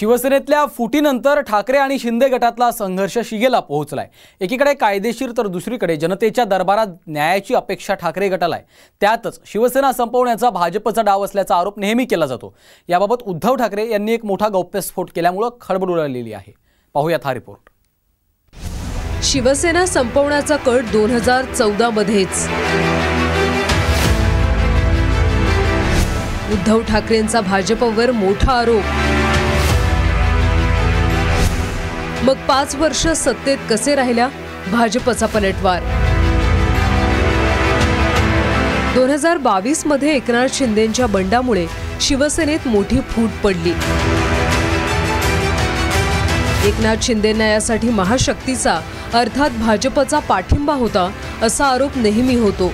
शिवसेनेतल्या फुटीनंतर ठाकरे आणि शिंदे गटातला संघर्ष शिगेला पोहोचलाय. एकीकडे कायदेशीर तर दुसरीकडे जनतेच्या दरबारात न्यायाची अपेक्षा ठाकरे गटाला आहे त्यातच शिवसेना संपवण्याचा भाजपचा डाव असल्याचा आरोप नेहमी केला जातो. याबाबत उद्धव ठाकरे यांनी एक मोठा गौप्यस्फोट केल्यामुळं खळबळ उडालेली आहे. पाहूयात हा रिपोर्ट. शिवसेना संपवण्याचा कट दोन हजार चौदा मध्येच उद्धव ठाकरेंचा भाजपवर मोठा आरोप. मग पाच वर्ष सत्तेत कसे राहिल्या? भाजपचा पलटवार. दोन हजार बावीसमध्ये एकनाथ शिंदेच्या बंडामुळे शिवसेनेत मोठी फूट पडली. एकनाथ शिंदेना यासाठी महाशक्तीचा अर्थात भाजपचा पाठिंबा होता असा आरोप नेहमी होतो.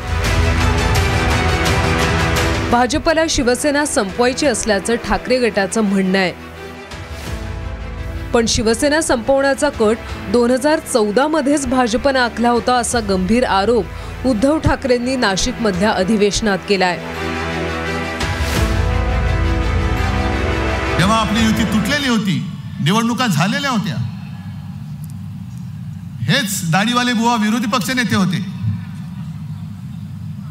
भाजपला शिवसेना संपवायची असल्याचं ठाकरे गटाचं म्हणणं आहे. पण शिवसेना संपवण्याचा कट दोन हजार चौदामध्येच भाजपनं आखला होता असा गंभीर आरोप उद्धव ठाकरेंनी नाशिकमधल्या अधिवेशनात केलाय. जेव्हा आपली युती तुटलेली होती. निवडणुका झालेल्या होत्या. हेच दाढीवाले बुवा विरोधी पक्ष नेते होते.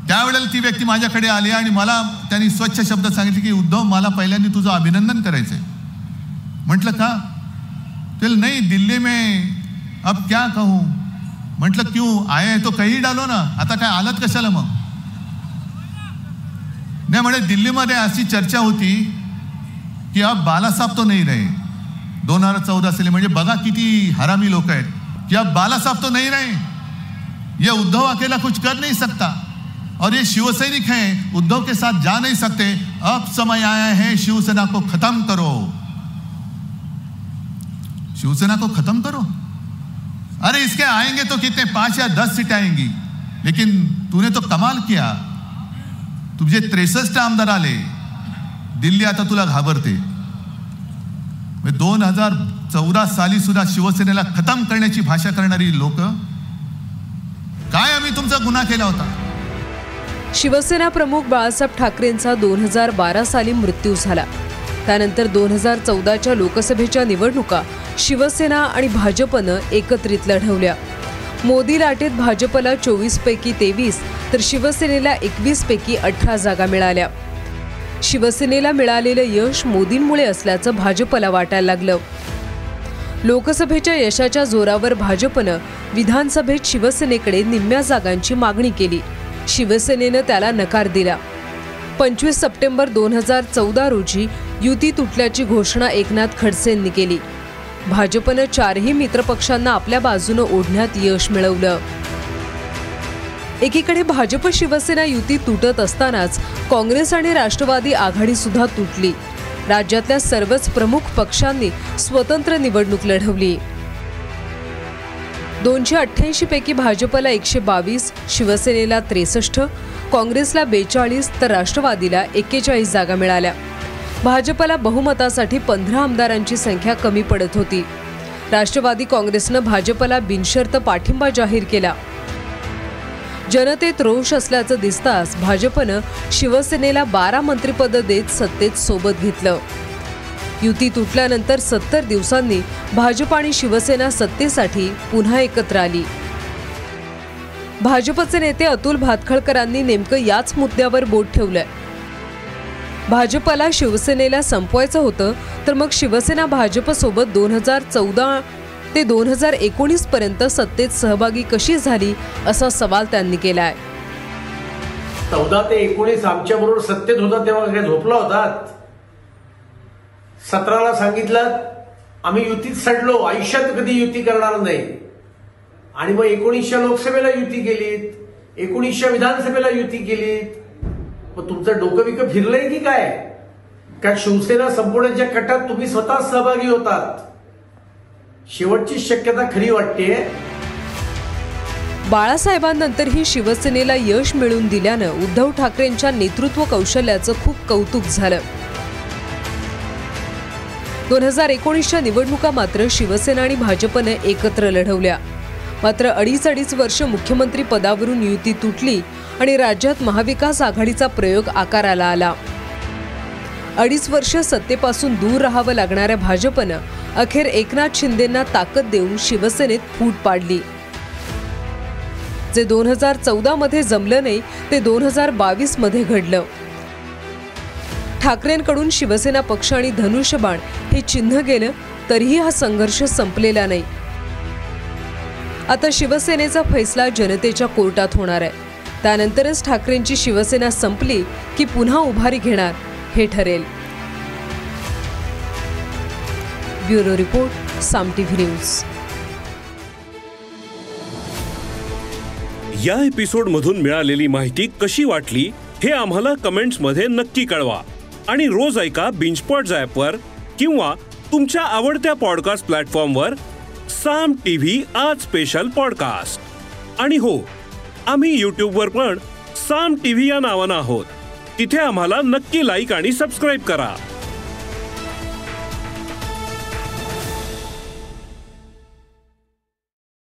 त्यावेळेला ती व्यक्ती माझ्याकडे आली आणि मला त्यांनी स्वच्छ शब्द सांगितले की उद्धव मला पहिल्यांदा तुझं अभिनंदन करायचंय. म्हटलं का? तेल नहीं दिल्ली में अब क्या कहूं? म्हटलं क्यों? आए तो काही डालो ना आता काय आलत कशाला मग? नाही म्हणजे दिल्लीमध्ये अशी चर्चा होती की अब बालासाहेब तो नाही रहे. दोन हजार चौदा साली म्हणजे बघा किती हरामी लोक आहेत की अब बालासाहेब तो नाही रहे. ये उद्धव अकेला कुछ कर नहीं सकता. और ये शिवसैनिक हैं उद्धव के साथ जा नहीं सकते. अब समय आया है शिवसेना को खत्म करो. शिवसेना को खत्म करो। अरे इसके आएंगे तो कितने? पांच या दस सीट आएंगी। लेकिन तूने तो कमाल किया। तुझे त्रेसष्ट आमदार आले दिल्ली आता तुला घाबरते। दोन हजार चौदा साली सुद्धा शिवसेनेला खतम करण्याची भाषा करणारी लोक काय आम्ही तुमचा गुन्हा केला होता? शिवसेना प्रमुख बाळासाहेब ठाकरेंचा दोन हजार बारा साली मृत्यू झाला. त्यानंतर दोन हजार चौदाच्या लोकसभेच्या निवडणुका शिवसेना आणि भाजपनं एकत्रित लढवल्या. मोदी लाटेत भाजपला चोवीस पैकी तेवीस तर शिवसेनेला एकवीस पैकी अठरा जागा मिळाल्या. शिवसेनेला मिळालेलं यश मोदींमुळे असल्याचं भाजपला वाटायला लागलं. लोकसभेच्या यशाच्या जोरावर भाजपनं विधानसभेत शिवसेनेकडे निम्म्या जागांची मागणी केली. शिवसेनेनं त्याला नकार दिला. पंचवीस सप्टेंबर दोन हजार चौदा रोजी युती तुटल्याची घोषणा एकनाथ खडसेंनी केली. भाजपनं चारही मित्रपक्षांना आपल्या बाजूनं ओढण्यात यश मिळवलं. एकीकडे भाजप शिवसेना युती तुटत असतानाच काँग्रेस आणि राष्ट्रवादी आघाडी सुद्धा तुटली. राज्यातल्या सर्वच प्रमुख पक्षांनी स्वतंत्र निवडणूक लढवली. दोनशे अठ्ठ्याऐंशी पैकी भाजपला एकशे बावीस शिवसेनेला त्रेसष्ट काँग्रेसला बेचाळीस तर राष्ट्रवादीला एक्केचाळीस जागा मिळाल्या. भाजपला बहुमतासाठी पंधरा आमदारांची संख्या कमी पडत होती. राष्ट्रवादी काँग्रेसनं भाजपला बिनशर्त पाठिंबा जाहीर केला. जनतेत रोष असल्याचं दिसताच भाजपनं शिवसेनेला बारा मंत्रिपद देत सत्तेत सोबत घेतलं. युती तुटल्यानंतर सत्तर दिवसांनी भाजप आणि शिवसेना सत्तेसाठी पुन्हा एकत्र आली. भाजपचे नेते अतुल भातखळकरांनी नेमकं याच मुद्द्यावर बोट ठेवलंय. भाजपला शिवसेनेला संपवायचं होतं तर मग शिवसेना भाजपसोबत दोन हजार चौदा ते दोन हजार एकोणीस पर्यंत सत्तेत सहभागी कशी झाली असा सवाल त्यांनी केलाय. चौदा ते एकोणीस आमच्या बरोबर सत्तेत होता तेव्हा काय झोपला होतात सतराला सांगितलं आम्ही युतीत सडलो आयुष्यात कधी युती करणार नाही. आणि मग एकोणीसशे लोकसभेला युती केलीत एकोणीसशे विधानसभेला युती केलीत मग तुमचं डोकं विकं फिरलंय की काय? का शिवसेना संपवण्याच्या कटात तुम्ही स्वतः सहभागी होतात. शेवटची शक्यता खरी वाटते बाळासाहेबांनंतरही शिवसेनेला यश मिळवून दिल्यानं उद्धव ठाकरेंच्या नेतृत्व कौशल्याचं खूप कौतुक झालं. दोन हजार एकोणीसच्या निवडणुका मात्र शिवसेना आणि भाजपने एकत्र लढवल्या. मात्र अडीच अडीच वर्ष मुख्यमंत्री पदावरून युती तुटली आणि राज्यात महाविकास आघाडीचा प्रयोग आकाराला आला. अडीच वर्ष सत्तेपासून दूर राहावं लागणाऱ्या भाजपनं अखेर एकनाथ शिंदेंना ताकद देऊन शिवसेनेत फूट पाडली. जे दोन हजार चौदामध्ये जमलं नाही ते दोन हजार बावीसमध्ये घडलं. ठाकरेंकडून शिवसेना पक्ष आणि धनुष्यबाण हे चिन्ह गेलं तरीही हा संघर्ष संपलेला नाही. आता शिवसेनेचा फैसला जनतेच्या कोर्टात होणार आहे. त्यानंतरच ठाकरेंची शिवसेना संपली की पुन्हा उभारी घेणार हे ठरेल. Bureau report Saam TV news. या एपिसोड मधून मिळालेली माहिती कशी वाटली हे आम्हाला कमेंट्समध्ये नक्की कळवा. आणि रोज ऐका बिंचपॉट वर किंवा तुमच्या आवडत्या पॉडकास्ट प्लॅटफॉर्मवर साम टीव्ही आज स्पेशल पॉडकास्ट. आणि हो आम्ही यूट्यूबवर पण साम टीव्ही या नावानं आहोत. तिथे आम्हाला नक्की लाईक आणि सबस्क्राईब करा.